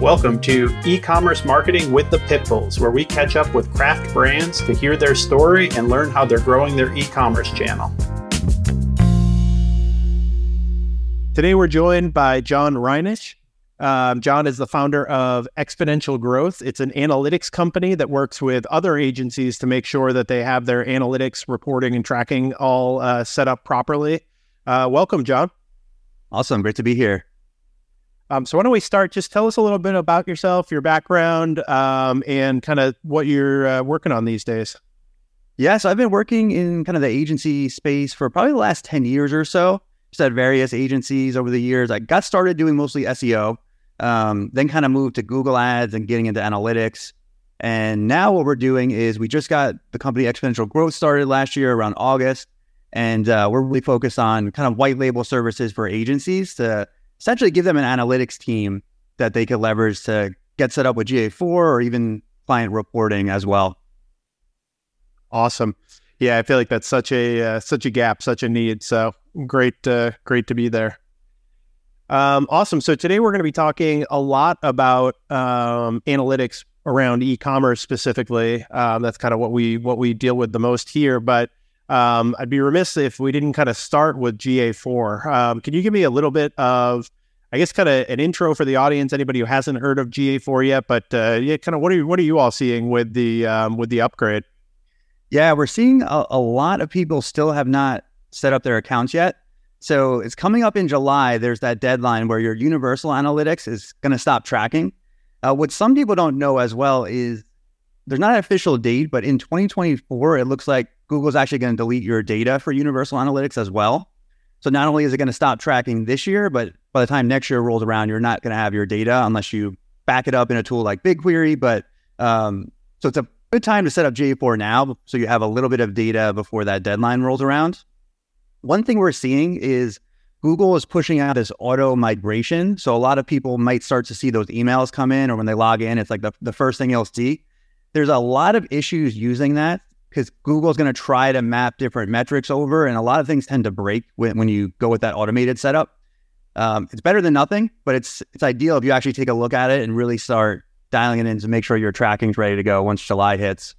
Welcome to E-commerce Marketing with the Pitbulls, where we catch up with craft brands to hear their story and learn how they're growing their e-commerce channel. Today we're joined by John Reinesch. Um, John is the founder of Exponential Growth. It's an analytics company that works with other agencies to make sure that they have their analytics reporting and tracking all uh, set up properly. Uh, welcome, John. Awesome. Great to be here. Um, so why don't we start? Just tell us a little bit about yourself, your background, um, and kind of what you're uh, working on these days. Yeah, so I've been working in kind of the agency space for probably the last 10 years or so. Just at various agencies over the years. I got started doing mostly SEO, um, then kind of moved to Google Ads and getting into analytics. And now what we're doing is we just got the company Exponential Growth started last year around August. And uh, we're really focused on kind of white label services for agencies to essentially give them an analytics team that they could leverage to get set up with GA4 or even client reporting as well. Awesome. Yeah, I feel like that's such a uh, such a gap, such a need. So great, uh, great to be there. Um, awesome. So today we're going to be talking a lot about um, analytics around e-commerce specifically. Um, that's kind of what we what we deal with the most here. But um, I'd be remiss if we didn't kind of start with GA4. Um, can you give me a little bit of, I guess, kind of an intro for the audience, anybody who hasn't heard of GA4 yet? But uh, yeah, kind of what are you, what are you all seeing with the um, with the upgrade? Yeah, we're seeing a, a lot of people still have not set up their accounts yet. So it's coming up in July. There's that deadline where your Universal Analytics is going to stop tracking. Uh, what some people don't know as well is there's not an official date, but in 2024, it looks like Google's actually going to delete your data for Universal Analytics as well. So not only is it going to stop tracking this year, but by the time next year rolls around, you're not going to have your data unless you back it up in a tool like BigQuery. But um, so it's a good time to set up GA4 now, so you have a little bit of data before that deadline rolls around. One thing we're seeing is Google is pushing out this auto migration. So a lot of people might start to see those emails come in, or when they log in, it's like the, the first thing you'll see. There's a lot of issues using that because Google's going to try to map different metrics over, and a lot of things tend to break when, when you go with that automated setup. Um, it's better than nothing, but it's it's ideal if you actually take a look at it and really start dialing it in to make sure your tracking's ready to go once July hits.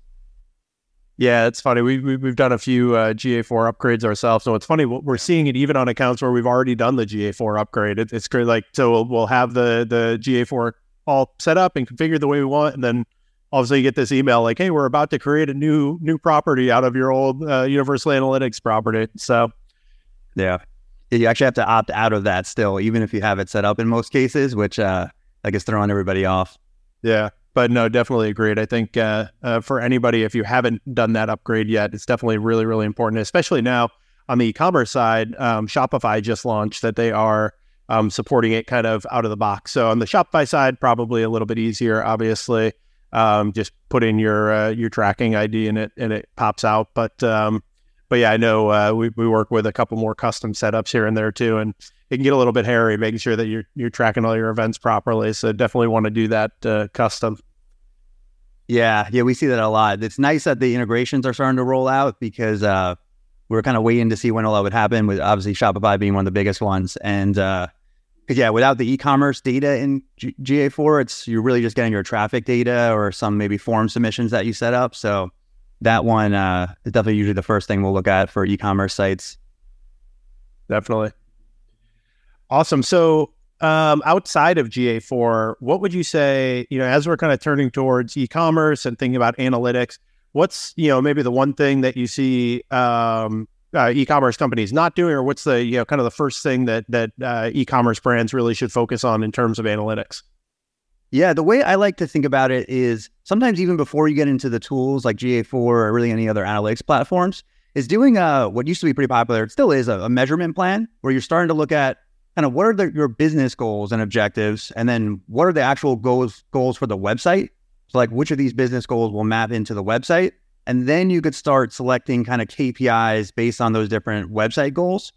Yeah, it's funny. We, we have done a few uh, GA4 upgrades ourselves, so it's funny. We're seeing it even on accounts where we've already done the GA4 upgrade. It, it's great. Like so, we'll, we'll have the the GA4 all set up and configured the way we want, and then obviously you get this email like, "Hey, we're about to create a new new property out of your old uh, Universal Analytics property." So, yeah, you actually have to opt out of that still, even if you have it set up in most cases, which uh, I guess throwing everybody off. Yeah, but no, definitely agreed. I think uh, uh, for anybody, if you haven't done that upgrade yet, it's definitely really really important, especially now on the e-commerce side. Um, Shopify just launched that they are. Um, supporting it kind of out of the box. So on the Shopify side, probably a little bit easier, obviously um, just put in your uh, your tracking ID and it and it pops out. But um, but yeah, I know uh, we we work with a couple more custom setups here and there too, and it can get a little bit hairy making sure that you're you're tracking all your events properly. So definitely want to do that uh, custom. Yeah, yeah, we see that a lot. It's nice that the integrations are starting to roll out because uh, we are kind of waiting to see when all that would happen. With obviously Shopify being one of the biggest ones, and uh, because yeah, without the e-commerce data in G- GA4, it's you're really just getting your traffic data or some maybe form submissions that you set up. So that one uh, is definitely usually the first thing we'll look at for e-commerce sites. Definitely. Awesome. So um, outside of GA4, what would you say? You know, as we're kind of turning towards e-commerce and thinking about analytics, what's you know maybe the one thing that you see um, uh, e-commerce companies not doing, or what's the you know kind of the first thing that that uh, e-commerce brands really should focus on in terms of analytics? Yeah, the way I like to think about it is sometimes even before you get into the tools like GA4 or really any other analytics platforms, is doing uh, what used to be pretty popular. It still is a, a measurement plan where you're starting to look at kind of what are the, your business goals and objectives, and then what are the actual goals goals for the website. So like which of these business goals will map into the website, and then you could start selecting kind of KPIs based on those different website goals.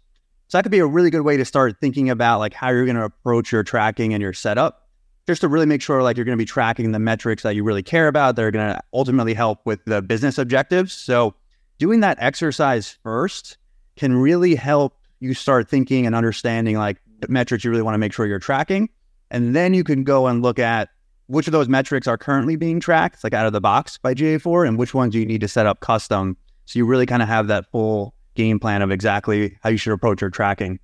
So that could be a really good way to start thinking about like how you're going to approach your tracking and your setup, just to really make sure like you're going to be tracking the metrics that you really care about that are going to ultimately help with the business objectives. So doing that exercise first can really help you start thinking and understanding like the metrics you really want to make sure you're tracking. And then you can go and look at which of those metrics are currently being tracked, like out of the box by GA4, and which ones do you need to set up custom. So you really kind of have that full game plan of exactly how you should approach your tracking.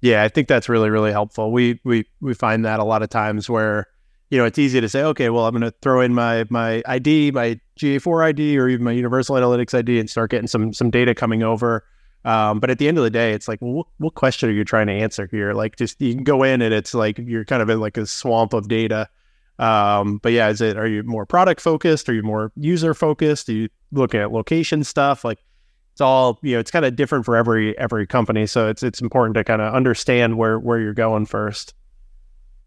Yeah, I think that's really really helpful. We we we find that a lot of times where you know it's easy to say, okay, well I'm going to throw in my my ID, my GA4 ID, or even my Universal Analytics ID, and start getting some some data coming over. Um, but at the end of the day, it's like, well, what, what, question are you trying to answer here? Like, just you can go in and it's like you're kind of in like a swamp of data. Um, but yeah, is it are you more product focused? Are you more user focused? Are you looking at location stuff? Like, it's all you know. It's kind of different for every every company. So it's it's important to kind of understand where where you're going first.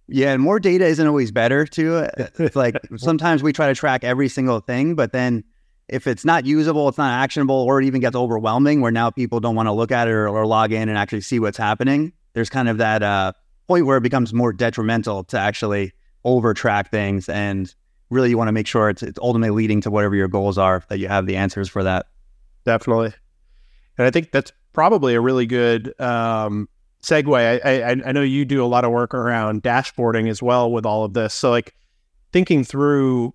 Yeah, and more data isn't always better too. It's like sometimes we try to track every single thing, but then if it's not usable, it's not actionable, or it even gets overwhelming where now people don't want to look at it or, or log in and actually see what's happening, there's kind of that uh, point where it becomes more detrimental to actually over track things. And really, you want to make sure it's, it's ultimately leading to whatever your goals are, that you have the answers for that. Definitely. And I think that's probably a really good um, segue. I, I, I know you do a lot of work around dashboarding as well with all of this. So, like, thinking through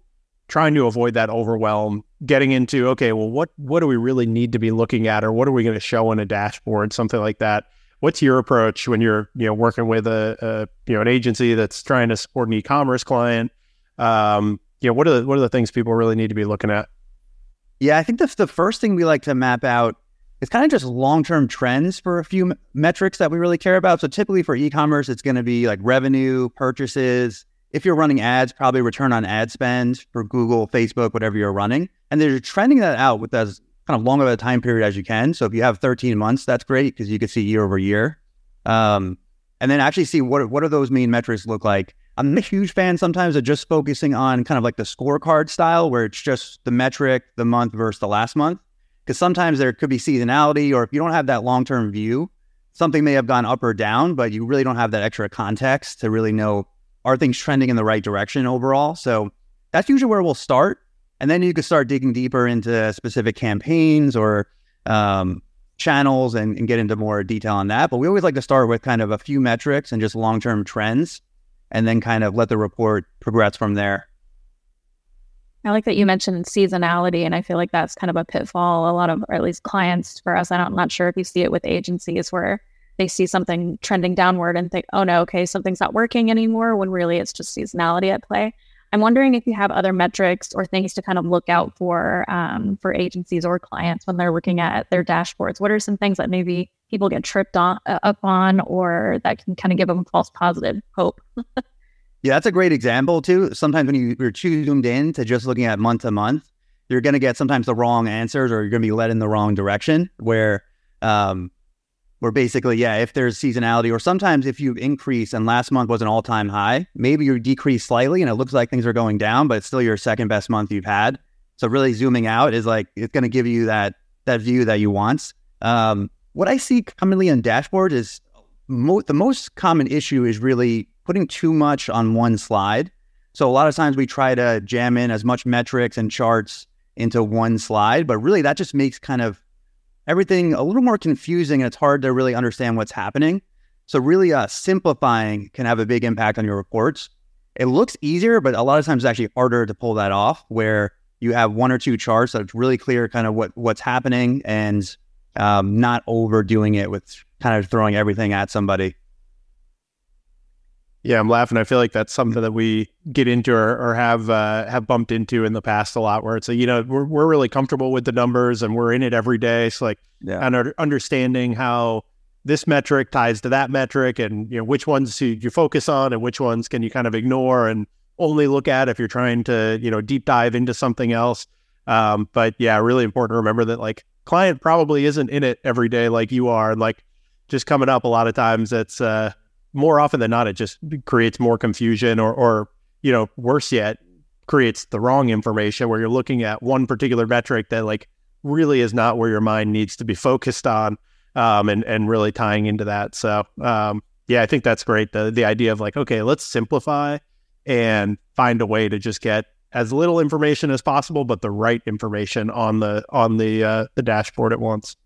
trying to avoid that overwhelm getting into okay well what what do we really need to be looking at or what are we going to show in a dashboard something like that? What's your approach when you're you know working with a, a you know an agency that's trying to support an e-commerce client? Um, you know what are the what are the things people really need to be looking at? Yeah i think that's the first thing we like to map out is kind of just long-term trends for a few m- metrics that we really care about. So typically for e-commerce it's going to be like revenue purchases if you're running ads, probably return on ad spend for Google, Facebook, whatever you're running. And they're trending that out with as kind of long of a time period as you can. So if you have 13 months, that's great because you can see year over year. Um, and then actually see what what do those main metrics look like. I'm a huge fan sometimes of just focusing on kind of like the scorecard style where it's just the metric, the month versus the last month. Because sometimes there could be seasonality, or if you don't have that long term view, something may have gone up or down, but you really don't have that extra context to really know are things trending in the right direction overall? So that's usually where we'll start. And then you can start digging deeper into specific campaigns or um, channels and, and, get into more detail on that. But we always like to start with kind of a few metrics and just long term trends and then kind of let the report progress from there. I like that you mentioned seasonality, and I feel like that's kind of a pitfall. A lot of, or at least clients for us, I'm not sure if you see it with agencies where they see something trending downward and think, oh no, okay, something's not working anymore, when really it's just seasonality at play. I'm wondering if you have other metrics or things to kind of look out for um, for agencies or clients when they're looking at their dashboards. What are some things that maybe people get tripped on, uh, up on or that can kind of give them false positive hope? yeah, that's a great example too. Sometimes when you, you're tuned in to just looking at month to month, you're going to get sometimes the wrong answers or you're going to be led in the wrong direction where um, where basically, yeah, if there's seasonality, or sometimes if you increase and last month was an all time high, maybe you decrease slightly and it looks like things are going down, but it's still your second best month you've had. So really zooming out is like it's going to give you that that view that you want. Um, what I see commonly on dashboard is mo- the most common issue is really putting too much on one slide. So a lot of times we try to jam in as much metrics and charts into one slide, but really that just makes kind of everything a little more confusing and it's hard to really understand what's happening. So really uh, simplifying can have a big impact on your reports. It looks easier, but a lot of times it's actually harder to pull that off where you have one or two charts that's really clear kind of what what's happening and um, not overdoing it with kind of throwing everything at somebody. Yeah, I'm laughing. I feel like that's something that we get into or, or have uh, have bumped into in the past a lot. Where it's a, you know we're we're really comfortable with the numbers and we're in it every day. So like yeah. and understanding how this metric ties to that metric, and you know which ones you, you focus on and which ones can you kind of ignore and only look at if you're trying to you know deep dive into something else. Um, but yeah, really important to remember that like client probably isn't in it every day like you are, and like just coming up a lot of times it's uh more often than not, it just creates more confusion or, or, you know, worse yet, creates the wrong information where you're looking at one particular metric that like really is not where your mind needs to be focused on um, and, and really tying into that. So, um, yeah, I think that's great. The, the idea of like, okay, let's simplify and find a way to just get as little information as possible, but the right information on the, on the, uh, the dashboard at once.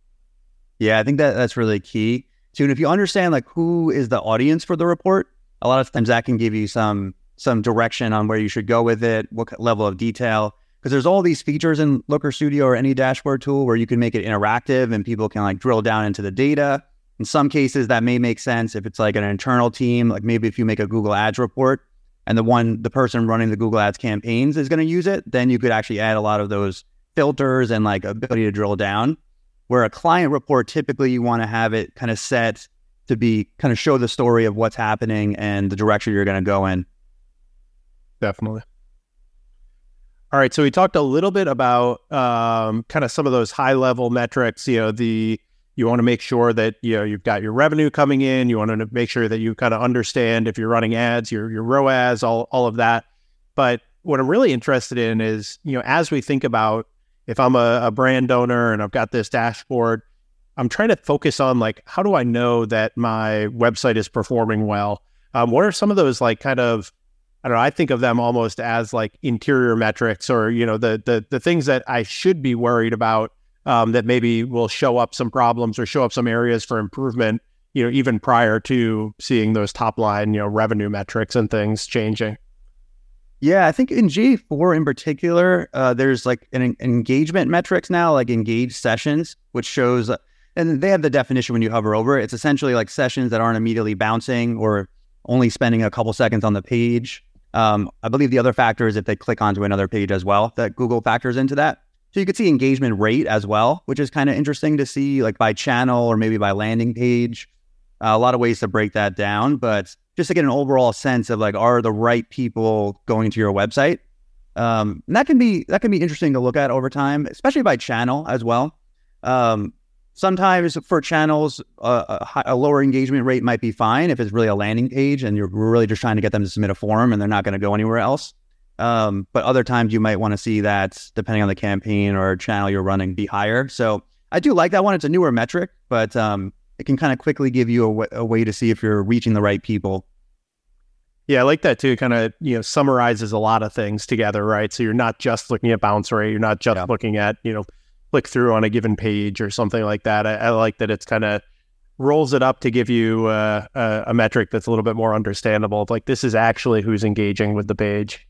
Yeah, I think that that's really key too. And if you understand like who is the audience for the report, a lot of times that can give you some some direction on where you should go with it, what level of detail. Because there's all these features in Looker Studio or any dashboard tool where you can make it interactive and people can like drill down into the data. In some cases, that may make sense if it's like an internal team, like maybe if you make a Google Ads report and the one the person running the Google Ads campaigns is going to use it, then you could actually add a lot of those filters and like ability to drill down. Where a client report, typically you want to have it kind of set to be kind of show the story of what's happening and the direction you're going to go in. Definitely. All right, so we talked a little bit about um, kind of some of those high level metrics. You know, the you want to make sure that you know you've got your revenue coming in. You want to make sure that you kind of understand if you're running ads, your your ROAS, all all of that. But what I'm really interested in is you know as we think about if I'm a, a brand owner and I've got this dashboard, I'm trying to focus on like how do I know that my website is performing well? Um, what are some of those like kind of I don't know. I think of them almost as like interior metrics, or you know, the the the things that I should be worried about um, that maybe will show up some problems or show up some areas for improvement. You know, even prior to seeing those top line, you know, revenue metrics and things changing. Yeah, I think in GA4 in particular, uh, there's like an engagement metrics now, like engaged sessions, which shows, and they have the definition when you hover over it. It's essentially like sessions that aren't immediately bouncing or only spending a couple seconds on the page. Um, I believe the other factor is if they click onto another page as well, that Google factors into that. So you could see engagement rate as well, which is kind of interesting to see, like by channel or maybe by landing page. A lot of ways to break that down, but just to get an overall sense of like, are the right people going to your website? Um, and that can be that can be interesting to look at over time, especially by channel as well. Um, Sometimes for channels, a, high, a, lower engagement rate might be fine if it's really a landing page and you're really just trying to get them to submit a form and they're not going to go anywhere else. Um, but other times you might want to see that, depending on the campaign or channel you're running, be higher. So I do like that one. It's a newer metric, but um, it can kind of quickly give you a, w- a way to see if you're reaching the right people. Yeah, I like that too. It kind of, you know, summarizes a lot of things together, right? So you're not just looking at bounce rate, you're not just yeah. looking at, you know, click through on a given page or something like that. I, I like that it's kind of rolls it up to give you uh, a, a, metric that's a little bit more understandable. Like this is actually who's engaging with the page.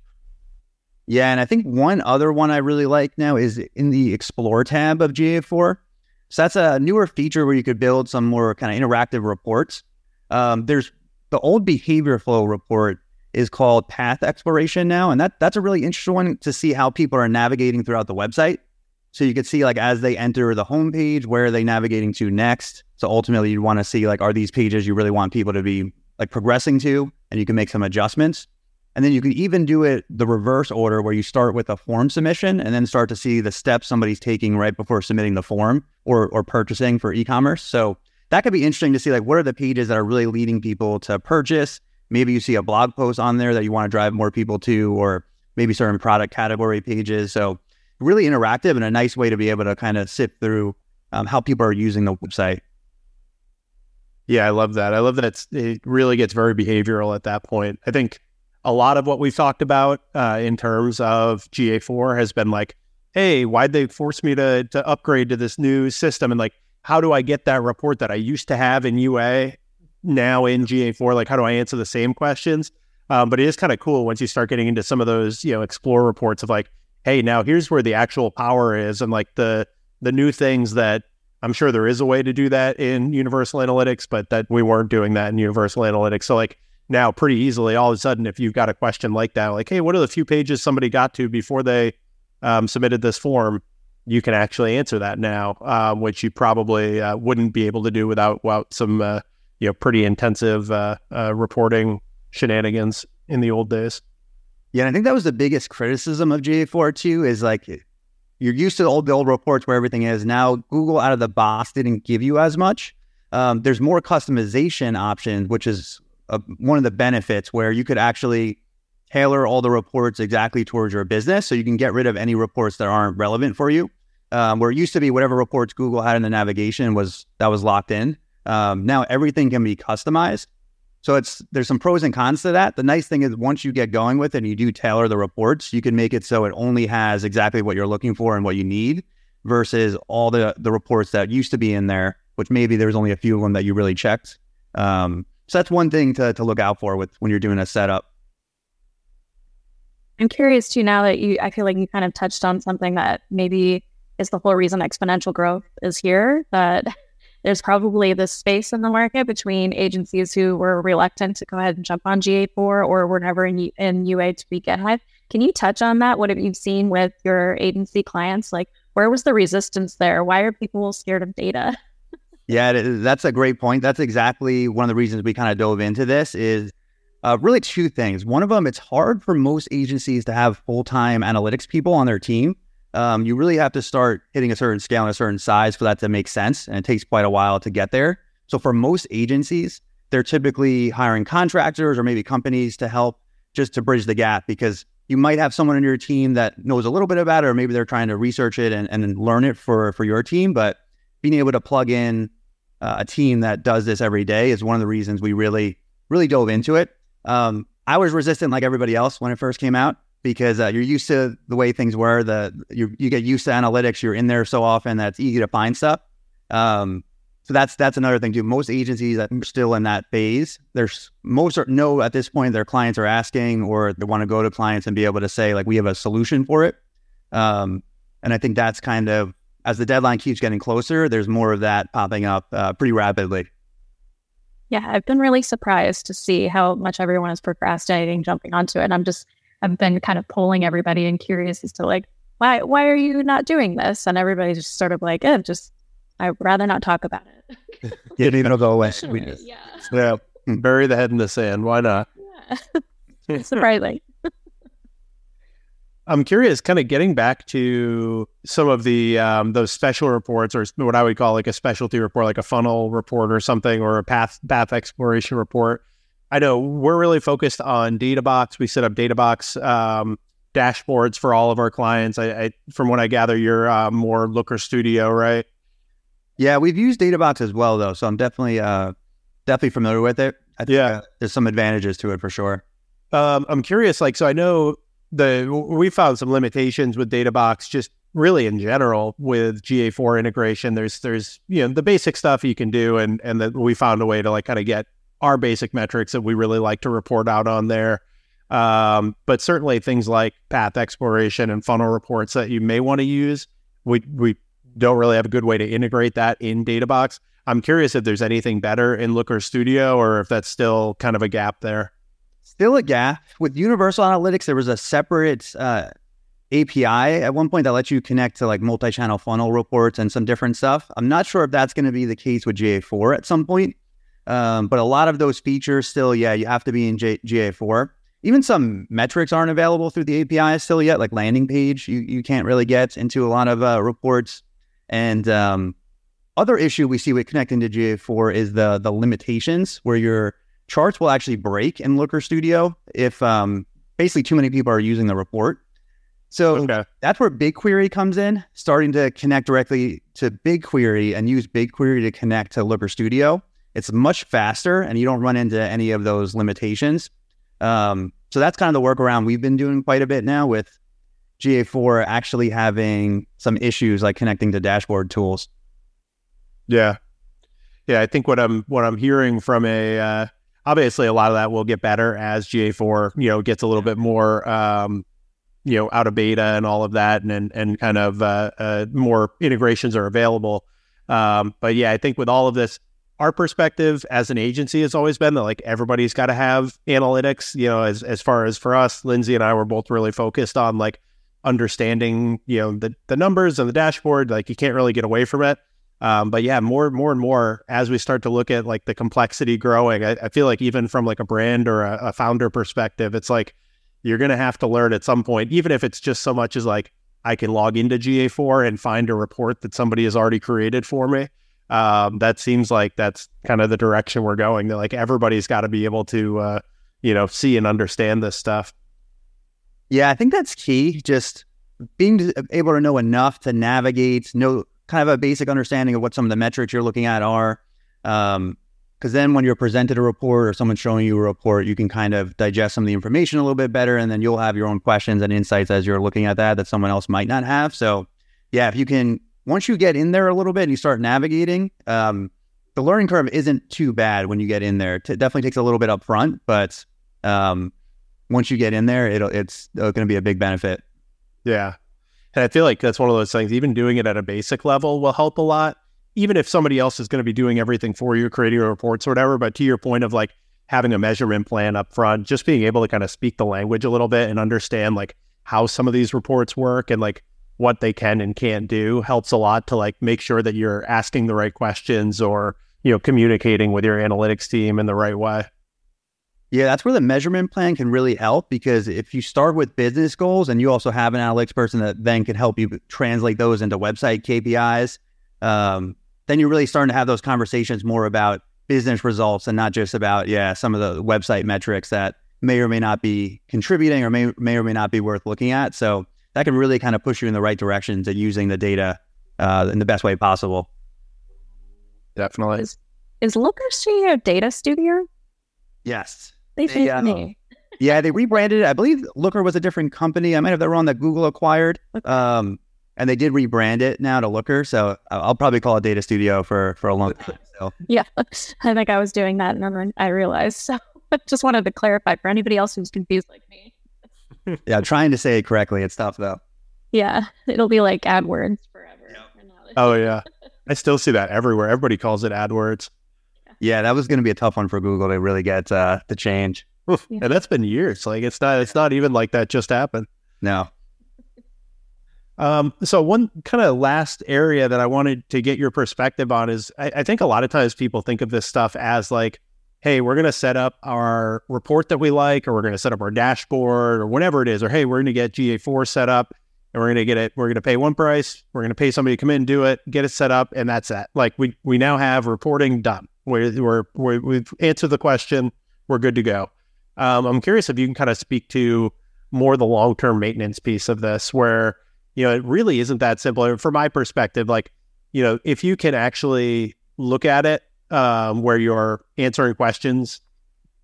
Yeah, and I think one other one I really like now is in the Explore tab of GA4. So that's a newer feature where you could build some more kind of interactive reports. Um, there's the old behavior flow report is called Path Exploration now, and that that's a really interesting one to see how people are navigating throughout the website. So you could see like as they enter the homepage, where are they navigating to next? So ultimately you want to see like are these pages you really want people to be like progressing to and you can make some adjustments. And then you can even do it the reverse order where you start with a form submission and then start to see the steps somebody's taking right before submitting the form or or purchasing for e-commerce. So that could be interesting to see like what are the pages that are really leading people to purchase. Maybe you see a blog post on there that you want to drive more people to, or maybe certain product category pages. So really interactive and a nice way to be able to kind of sift through um, how people are using the website. Yeah, I love that. I love that it really gets very behavioral at that point. I think a lot of what we've talked about uh, in terms of GA4 has been like, hey, why'd they force me to to upgrade to this new system? And like, how do I get that report that I used to have in UA now in GA4? Like, how do I answer the same questions? Um, but it is kind of cool once you start getting into some of those, you know, explore reports of like, hey, now here's where the actual power is, and like the the new things that I'm sure there is a way to do that in Universal Analytics, but that we weren't doing that in Universal Analytics. So like now, pretty easily, all of a sudden, if you've got a question like that, like, hey, what are the few pages somebody got to before they um, submitted this form? You can actually answer that now, um, which you probably uh, wouldn't be able to do without, without some, uh, you know, pretty intensive uh, uh reporting shenanigans in the old days. Yeah, and I think that was the biggest criticism of GA4 too is like you're used to the old, the old reports where everything is. Now Google out of the box didn't give you as much. Um, there's more customization options, which is a, one of the benefits where you could actually tailor all the reports exactly towards your business. So you can get rid of any reports that aren't relevant for you. Um, where it used to be whatever reports Google had in the navigation was that was locked in. Um, now everything can be customized. So it's there's some pros and cons to that. The nice thing is once you get going with it and you do tailor the reports, you can make it so it only has exactly what you're looking for and what you need versus all the the reports that used to be in there which maybe there's only a few of them that you really checked. Um, so that's one thing to, to look out for with when you're doing a setup. I'm curious too. Now that you, I feel like you kind of touched on something that maybe is the whole reason exponential growth is here. That there's probably this space in the market between agencies who were reluctant to go ahead and jump on GA4 or were never in, in UA to begin with. Can you touch on that? What have you seen with your agency clients? Like, where was the resistance there? Why are people scared of data? Yeah, that's a great point. That's exactly one of the reasons we kind of dove into this is uh, really two things. One of them, it's hard for most agencies to have full time analytics people on their team. Um, you really have to start hitting a certain scale and a certain size for that to make sense. And it takes quite a while to get there. So for most agencies, they're typically hiring contractors or maybe companies to help just to bridge the gap because you might have someone in your team that knows a little bit about it, or maybe they're trying to research it and, and learn it for, for your team. But being able to plug in uh, a team that does this every day is one of the reasons we really, really dove into it. Um, I was resistant like everybody else when it first came out because uh, you're used to the way things were. The you you get used to analytics. You're in there so often that it's easy to find stuff. Um, so that's that's another thing too. Most agencies that are still in that phase, there's most are, know at this point their clients are asking or they want to go to clients and be able to say like we have a solution for it. Um, and I think that's kind of as the deadline keeps getting closer, there's more of that popping up uh, pretty rapidly. Yeah, I've been really surprised to see how much everyone is procrastinating jumping onto it. And I'm just, I've been kind of polling everybody and curious as to like, why, why are you not doing this? And everybody's just sort of like, eh, just, I'd rather not talk about it. yeah, it'll go away. We just, yeah. yeah, bury the head in the sand. Why not? Yeah. Surprising. I'm curious, kind of getting back to some of the um, those special reports, or what I would call like a specialty report, like a funnel report or something, or a path path exploration report. I know we're really focused on DataBox. We set up DataBox um, dashboards for all of our clients. I, I from what I gather, you're uh, more Looker Studio, right? Yeah, we've used DataBox as well, though, so I'm definitely uh, definitely familiar with it. I think, yeah, uh, there's some advantages to it for sure. Um, I'm curious, like, so I know the we found some limitations with DataBox just really in general with GA4 integration. There's there's you know the basic stuff you can do, and and that we found a way to like kind of get our basic metrics that we really like to report out on there. Um, but certainly things like path exploration and funnel reports that you may want to use, we we don't really have a good way to integrate that in DataBox. I'm curious if there's anything better in Looker Studio or if that's still kind of a gap there still a gap with Universal Analytics. There was a separate uh, API at one point that lets you connect to like multi-channel funnel reports and some different stuff. I'm not sure if that's going to be the case with GA4 at some point, um, but a lot of those features still, yeah, you have to be in J- GA4. Even some metrics aren't available through the API still yet, like landing page. You you can't really get into a lot of uh, reports. And um, other issue we see with connecting to GA4 is the the limitations where you're charts will actually break in Looker Studio if um, basically too many people are using the report. So okay. that's where BigQuery comes in, starting to connect directly to BigQuery and use BigQuery to connect to Looker Studio. It's much faster and you don't run into any of those limitations. Um, so that's kind of the workaround we've been doing quite a bit now with GA4 actually having some issues like connecting to dashboard tools. Yeah. Yeah, I think what I'm what I'm hearing from a uh, obviously a lot of that will get better as GA4, you know, gets a little bit more, um, you know, out of beta and all of that, and and, and kind of uh, uh, more integrations are available. Um, but yeah, I think with all of this, our perspective as an agency has always been that like everybody's got to have analytics. You know, as as far as for us, Lindsay and I were both really focused on like understanding, you know, the the numbers and the dashboard. Like you can't really get away from it. Um, but yeah, more, more and more as we start to look at like the complexity growing, I, I feel like even from like a brand or a, a founder perspective, it's like you're going to have to learn at some point, even if it's just so much as like I can log into GA4 and find a report that somebody has already created for me. Um, that seems like that's kind of the direction we're going. That like everybody's got to be able to, uh, you know, see and understand this stuff. Yeah, I think that's key. Just being able to know enough to navigate, know kind of a basic understanding of what some of the metrics you're looking at are. Um, because then when you're presented a report or someone's showing you a report, you can kind of digest some of the information a little bit better, and then you'll have your own questions and insights as you're looking at that that someone else might not have. So, yeah, if you can once you get in there a little bit and you start navigating, um, the learning curve isn't too bad when you get in there. It definitely takes a little bit up front, but um, once you get in there, it's going to be a big benefit. Yeah, and I feel like that's one of those things. Even doing it at a basic level will help a lot. Even if somebody else is going to be doing everything for you, creating your reports or whatever. But to your point of like having a measurement plan up front, just being able to kind of speak the language a little bit and understand like how some of these reports work and like what they can and can't do helps a lot to like make sure that you're asking the right questions or you know communicating with your analytics team in the right way yeah that's where the measurement plan can really help because if you start with business goals and you also have an analytics person that then can help you translate those into website kpis um, then you're really starting to have those conversations more about business results and not just about yeah some of the website metrics that may or may not be contributing or may, may or may not be worth looking at so that can really kind of push you in the right directions to using the data uh, in the best way possible. Definitely. Is, is Looker Studio Data Studio? Yes. They think uh, me. Yeah, they rebranded it. I believe Looker was a different company. I might have that wrong that Google acquired. Um, and they did rebrand it now to Looker. So I'll probably call it Data Studio for for a long time. So. Yeah, I think I was doing that and then I realized. So just wanted to clarify for anybody else who's confused like me. yeah, trying to say it correctly. It's tough though. Yeah, it'll be like AdWords forever. Yep. Oh yeah, I still see that everywhere. Everybody calls it AdWords. Yeah, that was going to be a tough one for Google to really get uh, to change. Yeah. And that's been years. Like it's not. It's not even like that just happened. No. Um, so one kind of last area that I wanted to get your perspective on is I, I think a lot of times people think of this stuff as like hey, we're going to set up our report that we like, or we're going to set up our dashboard, or whatever it is, or hey, we're going to get GA4 set up and we're going to get it. We're going to pay one price. We're going to pay somebody to come in and do it, get it set up, and that's that. Like we we now have reporting done. We're, we're, we're we've answered the question. We're good to go. Um, I'm curious if you can kind of speak to more the long term maintenance piece of this, where you know it really isn't that simple. From my perspective, like you know, if you can actually look at it um, where you're answering questions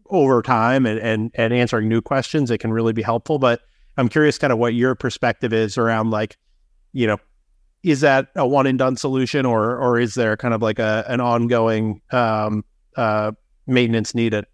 over time and, and and answering new questions, it can really be helpful. But I'm curious, kind of what your perspective is around like, you know, is that a one and done solution, or or is there kind of like a an ongoing um, uh, maintenance needed?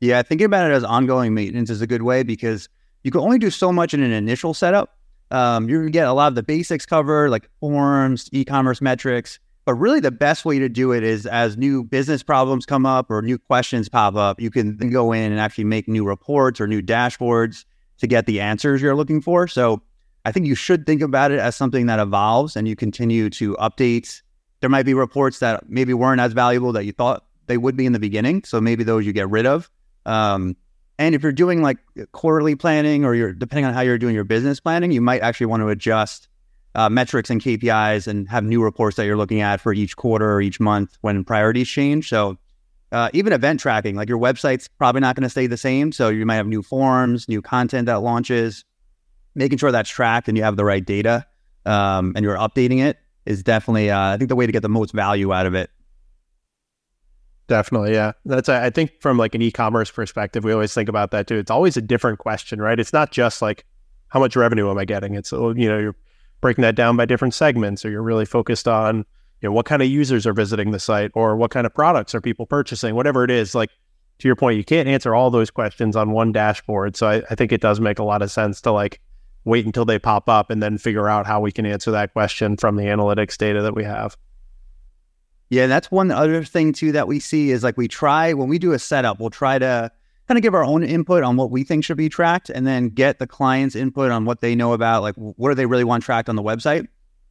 Yeah, thinking about it as ongoing maintenance is a good way because you can only do so much in an initial setup. Um, you can get a lot of the basics covered, like forms, e-commerce metrics, but really, the best way to do it is as new business problems come up or new questions pop up, you can then go in and actually make new reports or new dashboards to get the answers you're looking for. So I think you should think about it as something that evolves and you continue to update. There might be reports that maybe weren't as valuable that you thought they would be in the beginning. So maybe those you get rid of. Um, and if you're doing like quarterly planning or you're depending on how you're doing your business planning, you might actually want to adjust uh, metrics and KPIs and have new reports that you're looking at for each quarter or each month when priorities change. So uh, even event tracking, like your website's probably not going to stay the same. So you might have new forms, new content that launches. Making sure that's tracked and you have the right data um, and you're updating it is definitely, uh, I think, the way to get the most value out of it. Definitely, yeah. That's I think from like an e-commerce perspective, we always think about that too. It's always a different question, right? It's not just like how much revenue am I getting? It's you know you're breaking that down by different segments, or you're really focused on, you know, what kind of users are visiting the site or what kind of products are people purchasing, whatever it is. Like to your point, you can't answer all those questions on one dashboard. So I, I think it does make a lot of sense to like wait until they pop up and then figure out how we can answer that question from the analytics data that we have. Yeah, that's one other thing too that we see is like we try when we do a setup, we'll try to kind of give our own input on what we think should be tracked and then get the client's input on what they know about, like what do they really want tracked on the website.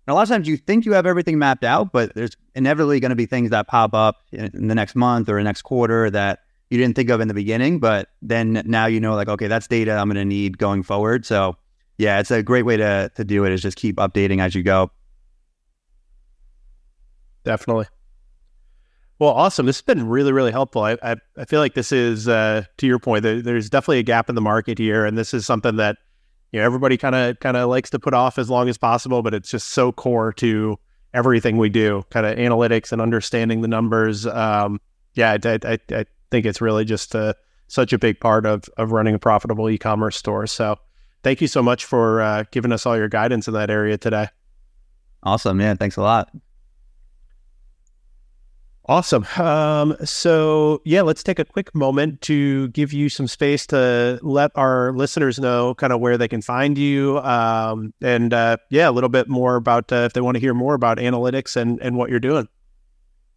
And a lot of times you think you have everything mapped out, but there's inevitably going to be things that pop up in the next month or the next quarter that you didn't think of in the beginning, but then now you know, like, okay, that's data I'm going to need going forward. So, yeah, it's a great way to to do it. Is just keep updating as you go. Definitely. Well, awesome. This has been really, really helpful. I, I, I feel like this is, uh, to your point, there, there's definitely a gap in the market here, and this is something that you know everybody kind of kind of likes to put off as long as possible, but it's just so core to everything we do, kind of analytics and understanding the numbers. Um, yeah, I, I, I think it's really just uh, such a big part of of running a profitable e-commerce store. So, thank you so much for uh, giving us all your guidance in that area today. Awesome, man. Thanks a lot. Awesome. Um, so, yeah, let's take a quick moment to give you some space to let our listeners know kind of where they can find you. Um, and uh, yeah, a little bit more about uh, if they want to hear more about analytics and, and what you're doing.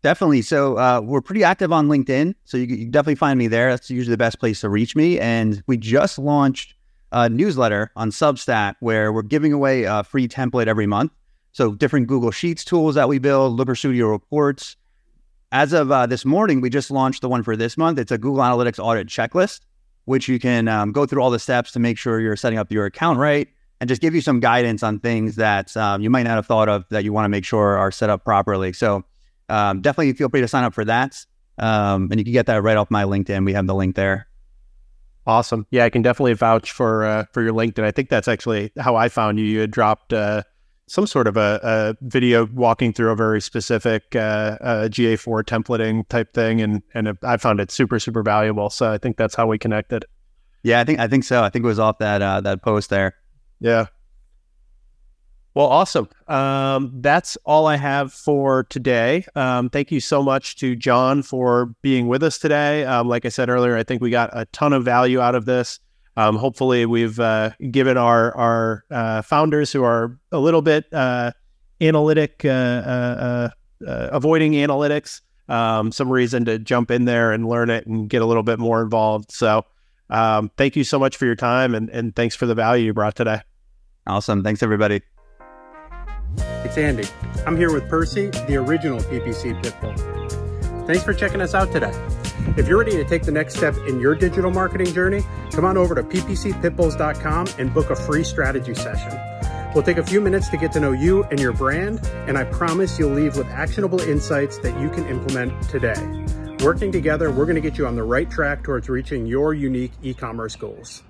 Definitely. So, uh, we're pretty active on LinkedIn. So, you, can definitely find me there. That's usually the best place to reach me. And we just launched a newsletter on Substack where we're giving away a free template every month. So, different Google Sheets tools that we build, Looker Studio reports as of uh, this morning, we just launched the one for this month. It's a Google Analytics audit checklist, which you can um, go through all the steps to make sure you're setting up your account right and just give you some guidance on things that um, you might not have thought of that you want to make sure are set up properly. So um, definitely feel free to sign up for that. Um, and you can get that right off my LinkedIn. We have the link there. Awesome. Yeah, I can definitely vouch for uh, for your LinkedIn. I think that's actually how I found you. You had dropped uh, some sort of a, a video walking through a very specific uh, uh, GA4 templating type thing, and and I found it super super valuable. So I think that's how we connected. Yeah, I think I think so. I think it was off that uh, that post there. Yeah. Well, awesome. Um, that's all I have for today. Um, thank you so much to John for being with us today. Um, like I said earlier, I think we got a ton of value out of this. Um, hopefully, we've uh, given our our uh, founders who are a little bit uh, analytic, uh, uh, uh, avoiding analytics, um, some reason to jump in there and learn it and get a little bit more involved. So, um, thank you so much for your time and, and thanks for the value you brought today. Awesome. Thanks, everybody. It's Andy. I'm here with Percy, the original PPC Pitbull. Thanks for checking us out today. If you're ready to take the next step in your digital marketing journey, come on over to ppcpitbulls.com and book a free strategy session. We'll take a few minutes to get to know you and your brand, and I promise you'll leave with actionable insights that you can implement today. Working together, we're going to get you on the right track towards reaching your unique e commerce goals.